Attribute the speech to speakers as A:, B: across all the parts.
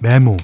A: 메모.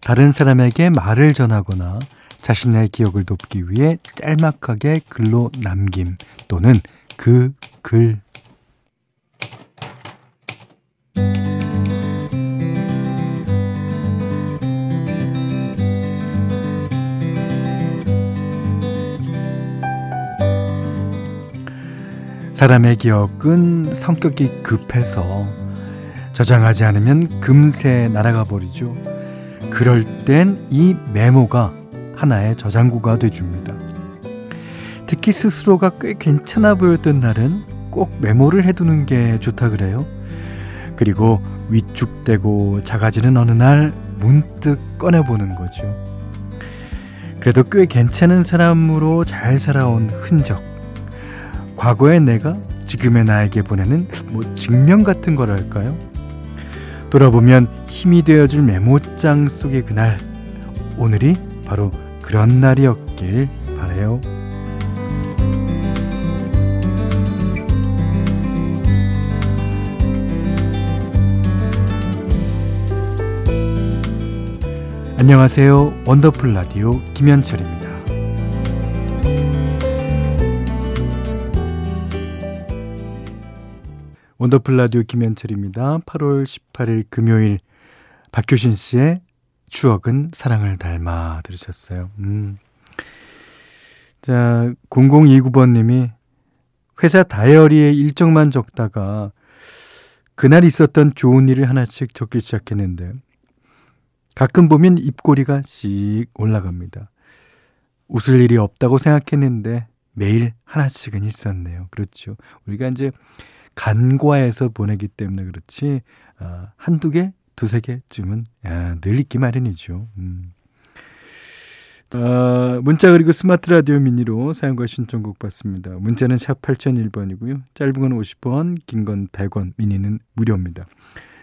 A: 다른 사람에게 말을 전하거나 자신의 기억을 돕기 위해 짤막하게 글로 남김 또는 그 글. 사람의 기억은 성격이 급해서 저장하지 않으면 금세 날아가 버리죠. 그럴 땐 이 메모가 하나의 저장고가 돼줍니다. 특히 스스로가 꽤 괜찮아 보였던 날은 꼭 메모를 해두는 게 좋다 그래요. 그리고 위축되고 작아지는 어느 날 문득 꺼내보는 거죠. 그래도 꽤 괜찮은 사람으로 잘 살아온 흔적. 과거의 내가 지금의 나에게 보내는 뭐 증명 같은 거랄까요? 돌아보면 힘이 되어줄 메모장 속의 그날 오늘이 바로 그런 날이었길 바래요. 안녕하세요. 원더풀 라디오 김현철입니다. 원더풀 라디오 김현철입니다. 8월 18일 금요일 박효신 씨의 추억은 사랑을 닮아 들으셨어요. 음. 자, 0029번 님이 회사 다이어리에 일정만 적다가 그날 있었던 좋은 일을 하나씩 적기 시작했는데 가끔 보면 입꼬리가 씩 올라갑니다. 웃을 일이 없다고 생각했는데 매일 하나씩은 있었네요. 그렇죠. 우리가 이제 간과해서 보내기 때문에 그렇지 아, 한두 개, 두세 개쯤은 아, 늘 있기 마련이죠. 음. 아, 문자 그리고 스마트 라디오 미니로 사용과 신청곡 받습니다. 문자는 샵 8001번이고요. 짧은 건 50원, 긴 건 100원, 미니는 무료입니다.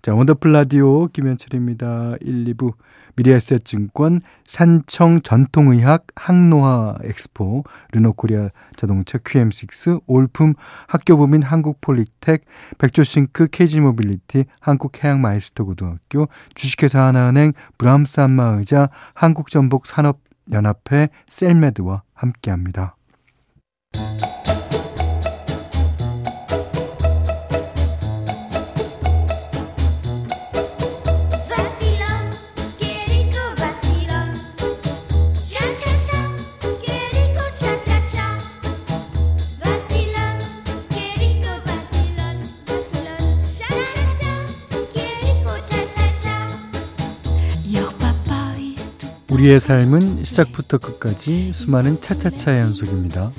A: 자, 원더풀 라디오 김현철입니다. 1, 2부 미래에셋증권, 산청 전통의학 항노화 엑스포, 르노코리아 자동차 QM6, 올품 학교법인 한국폴리텍, 백조싱크 KG모빌리티, 한국해양마이스터고등학교, 주식회사 하나은행, 브람스 안마의자, 한국전복산업연합회 셀메드와 함께합니다. 우리의 삶은 시작부터 끝까지 수많은 차차차의 연속입니다.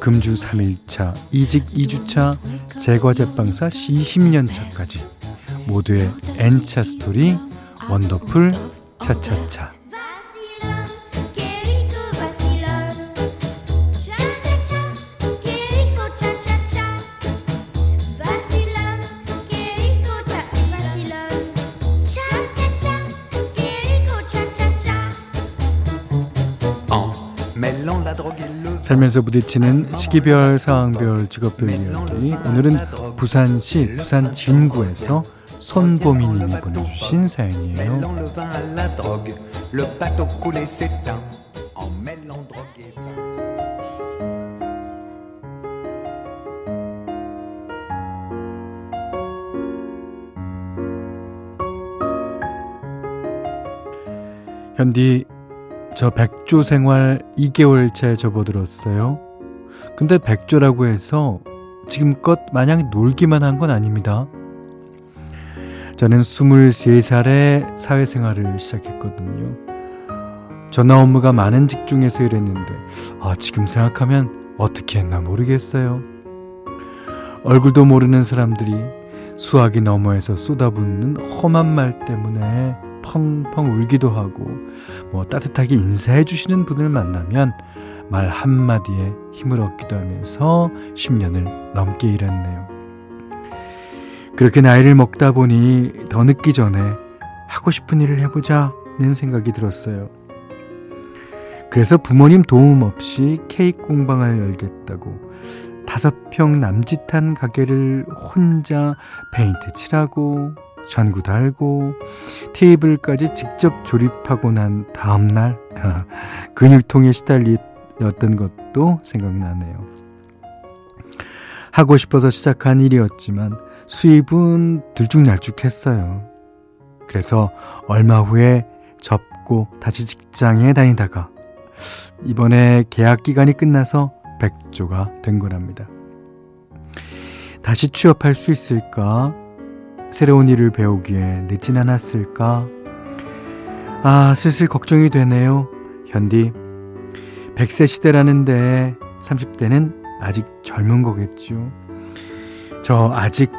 A: 금주 3일차, 이직 2주차, 제과제빵사 20년차까지 모두의 N차 스토리 원더풀 차차차 살면서 부딪히는 시기별, 상황별, 직업별 이야기. 오늘은 부산시 부산 진구에서 손보미님이 보내주신 사연이에요. 현디 저 백조 생활 2개월째 접어들었어요. 근데 백조라고 해서 지금껏 마냥 놀기만 한 건 아닙니다. 저는 23살에 사회생활을 시작했거든요. 전화 업무가 많은 직종에서 일했는데, 아, 지금 생각하면 어떻게 했나 모르겠어요. 얼굴도 모르는 사람들이 수화기 너머에서 쏟아붓는 험한 말 때문에 펑펑 울기도 하고 뭐 따뜻하게 인사해 주시는 분을 만나면 말 한마디에 힘을 얻기도 하면서 10년을 넘게 일했네요. 그렇게 나이를 먹다 보니 더 늦기 전에 하고 싶은 일을 해보자는 생각이 들었어요. 그래서 부모님 도움 없이 케이크 공방을 열겠다고 다섯 평 남짓한 가게를 혼자 페인트 칠하고 전구 달고 테이블까지 직접 조립하고 난 다음날 근육통에 시달렸던 것도 생각나네요. 하고 싶어서 시작한 일이었지만 수입은 들쭉날쭉했어요. 그래서 얼마 후에 접고 다시 직장에 다니다가 이번에 계약 기간이 끝나서 백조가 된 거랍니다. 다시 취업할 수 있을까? 새로운 일을 배우기에 늦진 않았을까? 아, 슬슬 걱정이 되네요. 현디. 100세 시대라는데 30대는 아직 젊은 거겠죠. 저 아직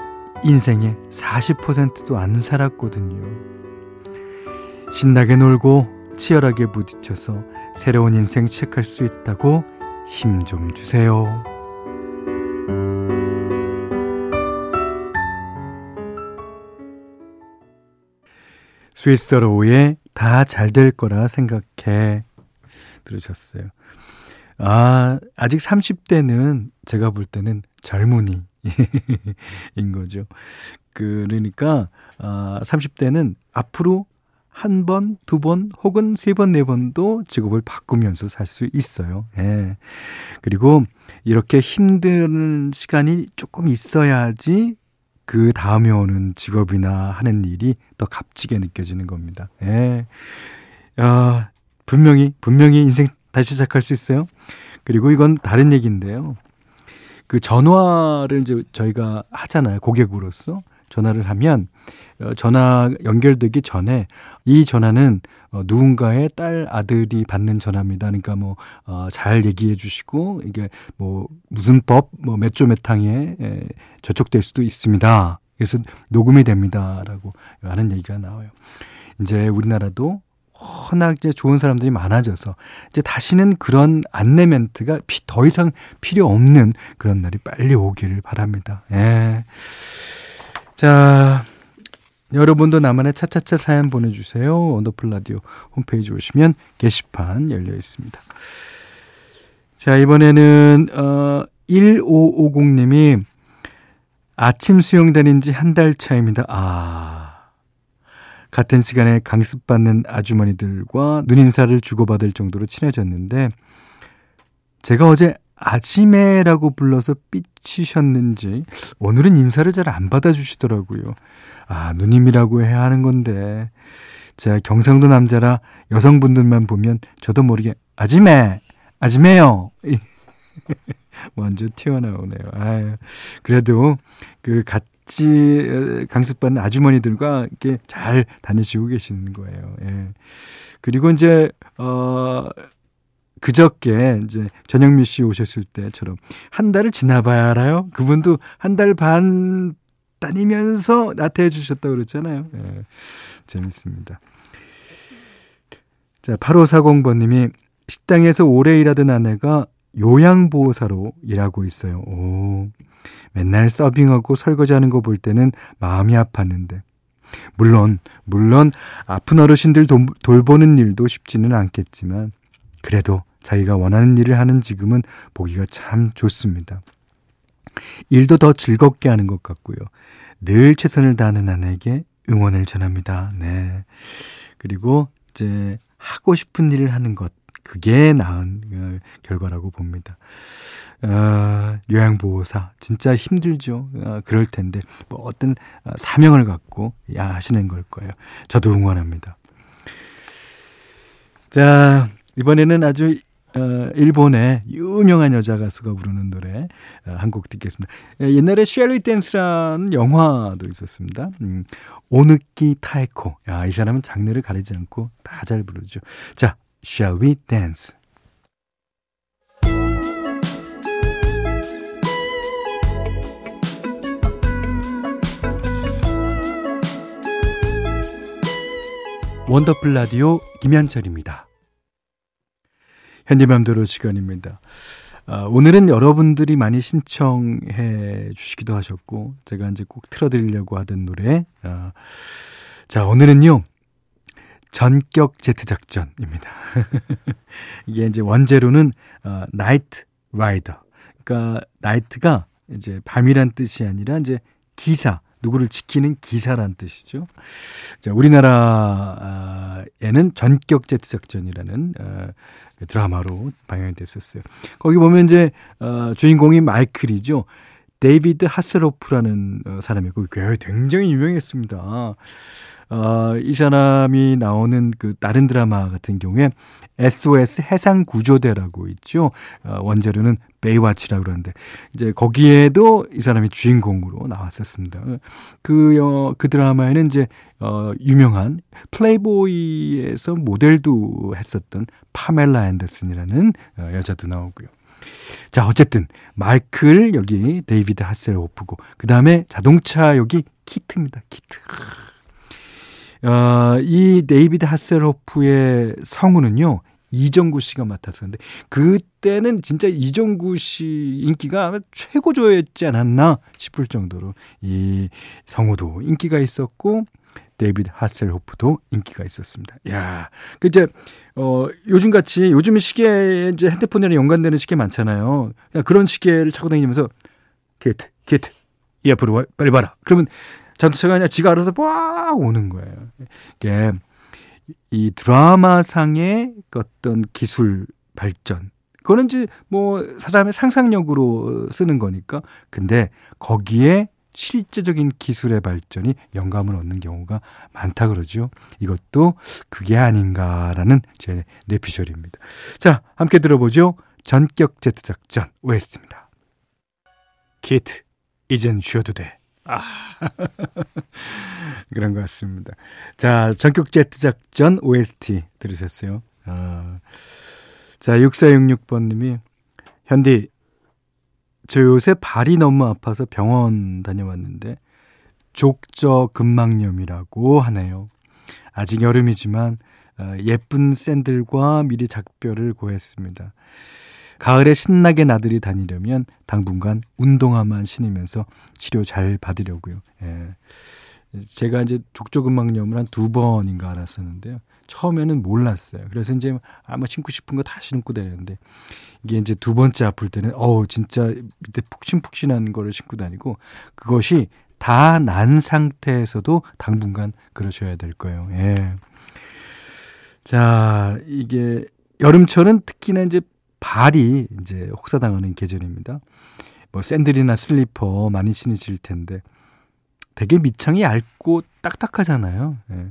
A: 인생의 40%도 안 살았거든요. 신나게 놀고 치열하게 부딪혀서 새로운 인생 시작할 수 있다고 힘 좀 주세요. 스위스로우의 다 잘 될 거라 생각해 들으셨어요. 아, 아직 30대는 제가 볼 때는 젊은이인 거죠. 그러니까, 아, 30대는 앞으로 한 번, 두 번, 혹은 세 번, 네 번도 직업을 바꾸면서 살 수 있어요. 예. 그리고 이렇게 힘든 시간이 조금 있어야지 그 다음에 오는 직업이나 하는 일이 더 값지게 느껴지는 겁니다. 예. 아, 분명히, 분명히 인생 다시 시작할 수 있어요. 그리고 이건 다른 얘기인데요. 그 전화를 이제 저희가 하잖아요. 고객으로서. 전화를 하면 어, 전화 연결되기 전에 이 전화는 어, 누군가의 딸 아들이 받는 전화입니다. 그러니까 뭐잘 어, 얘기해 주시고 이게 뭐 무슨 법뭐 몇조몇 항에 저촉될 수도 있습니다. 그래서 녹음이 됩니다라고 하는 얘기가 나와요. 이제 우리나라도 워낙 이제 좋은 사람들이 많아져서 이제 다시는 그런 안내 멘트가 더 이상 필요 없는 그런 날이 빨리 오기를 바랍니다. 예. 자, 여러분도 나만의 차차차 사연 보내주세요. 원더풀 라디오 홈페이지 오시면 게시판 열려 있습니다. 자, 이번에는, 어, 1550님이 아침 수영 다닌 지 한 달 차입니다. 아. 같은 시간에 강습받는 아주머니들과 눈인사를 주고받을 정도로 친해졌는데 제가 어제 아지매라고 불러서 삐 치셨는지 오늘은 인사를 잘 안 받아주시더라고요. 아 누님이라고 해야 하는 건데 제가 경상도 남자라 여성분들만 보면 저도 모르게 아지매 아지매요 먼저 튀어나오네요. 아유 그래도 그 같, 같이 강습받는 아주머니들과 이렇게 잘 다니시고 계시는 거예요. 예. 그리고 이제 어 그저께 이제 전영미 씨 오셨을 때처럼 한 달을 지나봐야 알아요. 그분도 한 달 반 다니면서 나태해 주셨다고 그랬잖아요. 예. 재밌습니다. 자, 8540번님이 식당에서 오래 일하던 아내가 요양보호사로 일하고 있어요. 오. 맨날 서빙하고 설거지하는 거 볼 때는 마음이 아팠는데. 물론, 물론 아픈 어르신들 도, 돌보는 일도 쉽지는 않겠지만 그래도 자기가 원하는 일을 하는 지금은 보기가 참 좋습니다. 일도 더 즐겁게 하는 것 같고요. 늘 최선을 다하는 아내에게 응원을 전합니다. 네. 그리고 이제 하고 싶은 일을 하는 것 그게 나은 어, 결과라고 봅니다. 어, 요양보호사 진짜 힘들죠. 어, 그럴 텐데 뭐 어떤 어, 사명을 갖고 야 하시는 걸 거예요. 저도 응원합니다. 자 이번에는 아주 어, 일본의 유명한 여자 가수가 부르는 노래 어, 한곡 듣겠습니다. 예, 옛날에 쉘리 댄스라는 영화도 있었습니다. 음, 오느끼 타에코. 야, 이 사람은 장르를 가리지 않고 다 잘 부르죠. 자, Shall We Dance? 원더풀 라디오 김현철입니다. 현지맘대로 시간입니다. 아, 오늘은 여러분들이 많이 신청해 주시기도 하셨고 제가 이제 꼭 틀어드리려고 하던 노래 아, 자 오늘은요 전격 제트 작전입니다. 이게 이제 원제로는 어, 나이트 라이더. 그러니까 나이트가 이제 밤이란 뜻이 아니라 이제 기사, 누구를 지키는 기사란 뜻이죠. 자, 우리나라에는 전격 제트 작전이라는 어, 드라마로 방영이 됐었어요. 거기 보면 이제 어, 주인공이 마이클이죠. 데이비드 하셀호프라는 어, 사람이고 굉장히 유명했습니다. 어, 이 사람이 나오는 그 다른 드라마 같은 경우에 SOS 해상 구조대라고 있죠. 어, 원제로는 Baywatch라고 그러는데 이제 거기에도 이 사람이 주인공으로 나왔었습니다. 그, 어, 그 드라마에는 이제 어, 유명한 플레이보이에서 모델도 했었던 파멜라 앤더슨이라는 어, 여자도 나오고요. 자, 어쨌든 마이클 역이 데이비드 하셀호프고 그 다음에 자동차 역이 키트입니다. 키트. 어, 이 데이비드 하셀호프의 성우는요. 이정구 씨가 맡았었는데 그때는 진짜 이정구 씨 인기가 최고조였지 않았나 싶을 정도로 이 성우도 인기가 있었고 데이비드 하셀호프도 인기가 있었습니다. 야, 그 이제 어 요즘 같이 요즘 시계에 이제 핸드폰이랑 연관되는 시계 많잖아요. 그런 시계를 차고 다니면서 게트 게트 이 앞으로 와, 빨리 봐라. 그러면 자동차가 아니라 지가 알아서 빡 오는 거예요. 이게 이 드라마상의 어떤 기술 발전 그거는 이제 뭐 사람의 상상력으로 쓰는 거니까 근데 거기에 실제적인 기술의 발전이 영감을 얻는 경우가 많다 그러죠. 이것도 그게 아닌가라는 제 뇌피셜입니다. 자, 함께 들어보죠. 전격 제트 작전 OST입니다. 키트, 이젠 쉬어도 돼. 아. 그런 것 같습니다. 자, 전격 제트 작전 OST 들으셨어요? 아. 자, 6466번님이, 현디, 저 요새 발이 너무 아파서 병원 다녀왔는데, 족저 근막염이라고 하네요. 아직 여름이지만, 어, 예쁜 샌들과 미리 작별을 고했습니다. 가을에 신나게 나들이 다니려면 당분간 운동화만 신으면서 치료 잘 받으려고요. 예. 제가 이제 족저근막염을 한 두 번인가 알았었는데요. 처음에는 몰랐어요. 그래서 이제 아마 신고 싶은 거 다 신고 다녔는데 이게 이제 두 번째 아플 때는 어우 진짜 밑에 푹신푹신한 거를 신고 다니고 그것이 다 난 상태에서도 당분간 그러셔야 될 거예요. 예. 자, 이게 여름철은 특히나 이제 발이 이제 혹사당하는 계절입니다. 뭐 샌들이나 슬리퍼 많이 신으실 텐데 되게 밑창이 얇고 딱딱하잖아요. 예.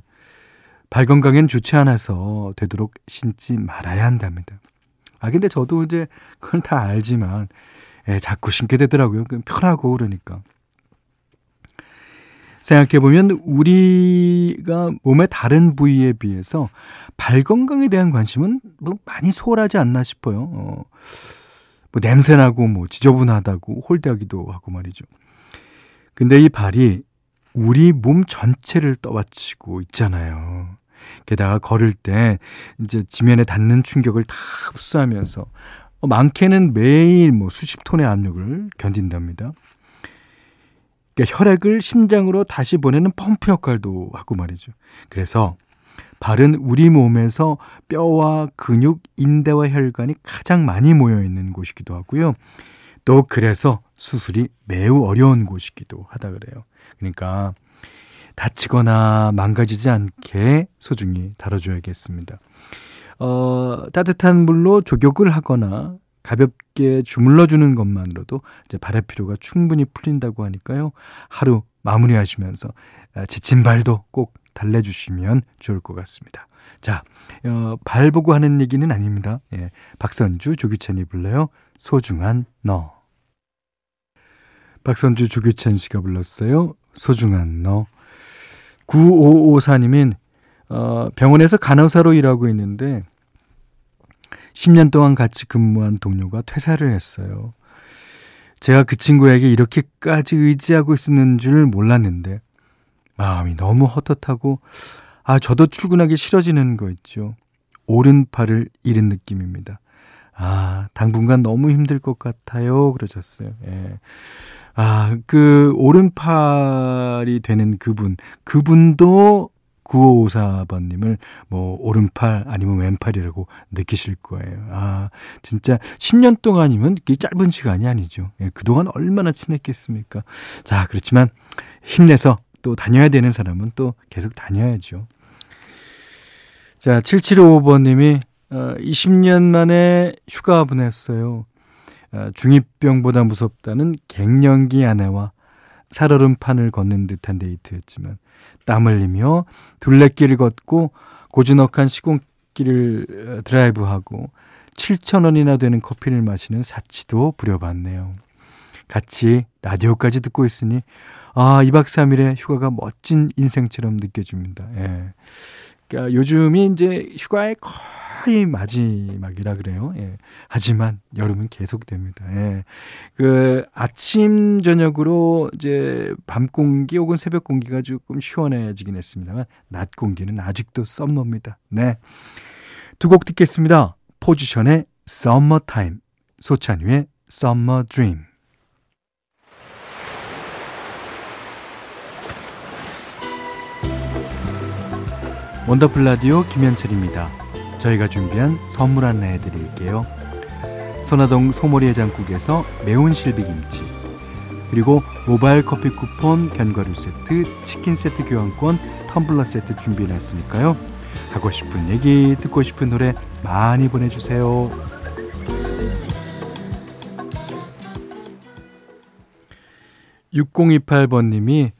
A: 발 건강엔 좋지 않아서 되도록 신지 말아야 한답니다. 아 근데 저도 이제 그걸 다 알지만 예, 자꾸 신게 되더라고요. 편하고 그러니까. 생각해 보면 우리가 몸의 다른 부위에 비해서 발 건강에 대한 관심은 뭐 많이 소홀하지 않나 싶어요. 어, 뭐 냄새나고 뭐 지저분하다고 홀대하기도 하고 말이죠. 근데 이 발이 우리 몸 전체를 떠받치고 있잖아요. 게다가 걸을 때 이제 지면에 닿는 충격을 다 흡수하면서 많게는 매일 뭐 수십 톤의 압력을 견딘답니다. 그러니까 혈액을 심장으로 다시 보내는 펌프 역할도 하고 말이죠. 그래서 발은 우리 몸에서 뼈와 근육, 인대와 혈관이 가장 많이 모여 있는 곳이기도 하고요. 또 그래서 수술이 매우 어려운 곳이기도 하다 그래요. 그러니까 다치거나 망가지지 않게 소중히 다뤄줘야겠습니다. 어, 따뜻한 물로 조격을 하거나 가볍게 주물러주는 것만으로도 이제 발의 피로가 충분히 풀린다고 하니까요. 하루 마무리하시면서 아, 지친 발도 꼭 달래주시면 좋을 것 같습니다. 자, 어, 발 보고 하는 얘기는 아닙니다. 예, 박선주, 조규찬이 불러요. 소중한 너. 박선주, 조규찬 씨가 불렀어요. 소중한 너. 9554님인 어, 병원에서 간호사로 일하고 있는데 10년 동안 같이 근무한 동료가 퇴사를 했어요. 제가 그 친구에게 이렇게까지 의지하고 있었는 줄 몰랐는데 마음이 너무 헛헛하고 아 저도 출근하기 싫어지는 거 있죠. 오른팔을 잃은 느낌입니다. 아 당분간 너무 힘들 것 같아요. 그러셨어요. 예. 아, 그 오른팔이 되는 그분, 그분도 9554번님을 뭐 오른팔 아니면 왼팔이라고 느끼실 거예요. 아, 진짜 10년 동안이면 그 짧은 시간이 아니죠. 예, 그동안 얼마나 친했겠습니까? 자, 그렇지만 힘내서 또 다녀야 되는 사람은 또 계속 다녀야죠. 자, 7755번님이 어, 20년 만에 휴가 보냈어요. 어, 중이병보다 무섭다는 갱년기 아내와 살얼음판을 걷는 듯한 데이트였지만 땀 흘리며 둘레길을 걷고 고즈넉한 시공길을 어, 드라이브하고 7천원이나 되는 커피를 마시는 사치도 부려봤네요. 같이 라디오까지 듣고 있으니 아, 2박 3일의 휴가가 멋진 인생처럼 느껴집니다. 예. 그러니까 요즘이 이제 휴가의 거의 마지막이라 그래요. 예. 하지만 여름은 계속됩니다. 예. 그 아침 저녁으로 이제 밤 공기 혹은 새벽 공기가 조금 시원해지긴 했습니다만 낮 공기는 아직도 썸머입니다. 네. 두 곡 듣겠습니다. 포지션의 Summertime, 소찬휘의 Summer Dream. 원더풀 라디오 김현철입니다. 저희가 준비한 선물 안내해 드릴게요. 선화동 소머리 해장국에서 매운 실비김치 그리고 모바일 커피 쿠폰 견과류 세트 치킨 세트 교환권 텀블러 세트 준비해놨으니까요. 하고 싶은 얘기 듣고 싶은 노래 많이 보내주세요. 6028번님이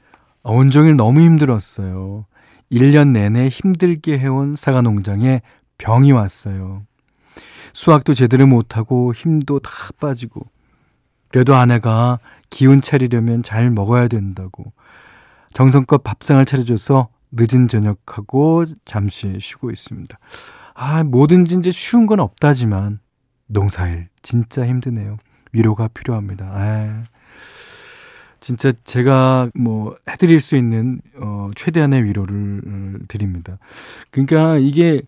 A: 온종일 너무 힘들었어요. 1년 내내 힘들게 해온 사과 농장에 병이 왔어요. 수학도 제대로 못하고 힘도 다 빠지고 그래도 아내가 기운 차리려면 잘 먹어야 된다고 정성껏 밥상을 차려줘서 늦은 저녁하고 잠시 쉬고 있습니다. 아, 뭐든지 이제 쉬운 건 없다지만 농사일 진짜 힘드네요. 위로가 필요합니다. 아. 진짜 제가 뭐 해드릴 수 있는 어 최대한의 위로를 어, 드립니다. 그러니까 이게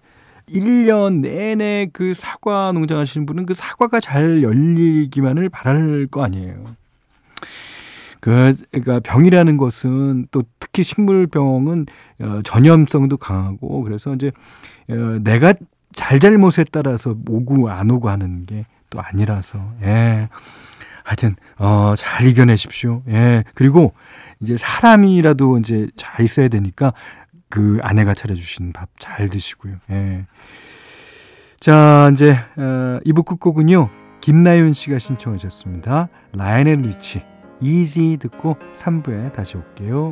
A: 1년 내내 그 사과 농장 하시는 분은 그 사과가 잘 열리기만을 바랄 거 아니에요. 그, 그러니까 병이라는 것은 또 특히 식물병은 어, 전염성도 강하고 그래서 이제 어, 내가 잘잘못에 따라서 오고 안 오고 하는 게 또 아니라서 예. 하여튼 어, 잘 이겨내십시오. 예. 그리고 이제 사람이라도 이제 잘 있어야 되니까 그 아내가 차려주신 밥 잘 드시고요. 예. 자, 이제 어, 2부 끝곡은요. 김나윤 씨가 신청하셨습니다. 라이넬 리치 이지 듣고 3부에 다시 올게요.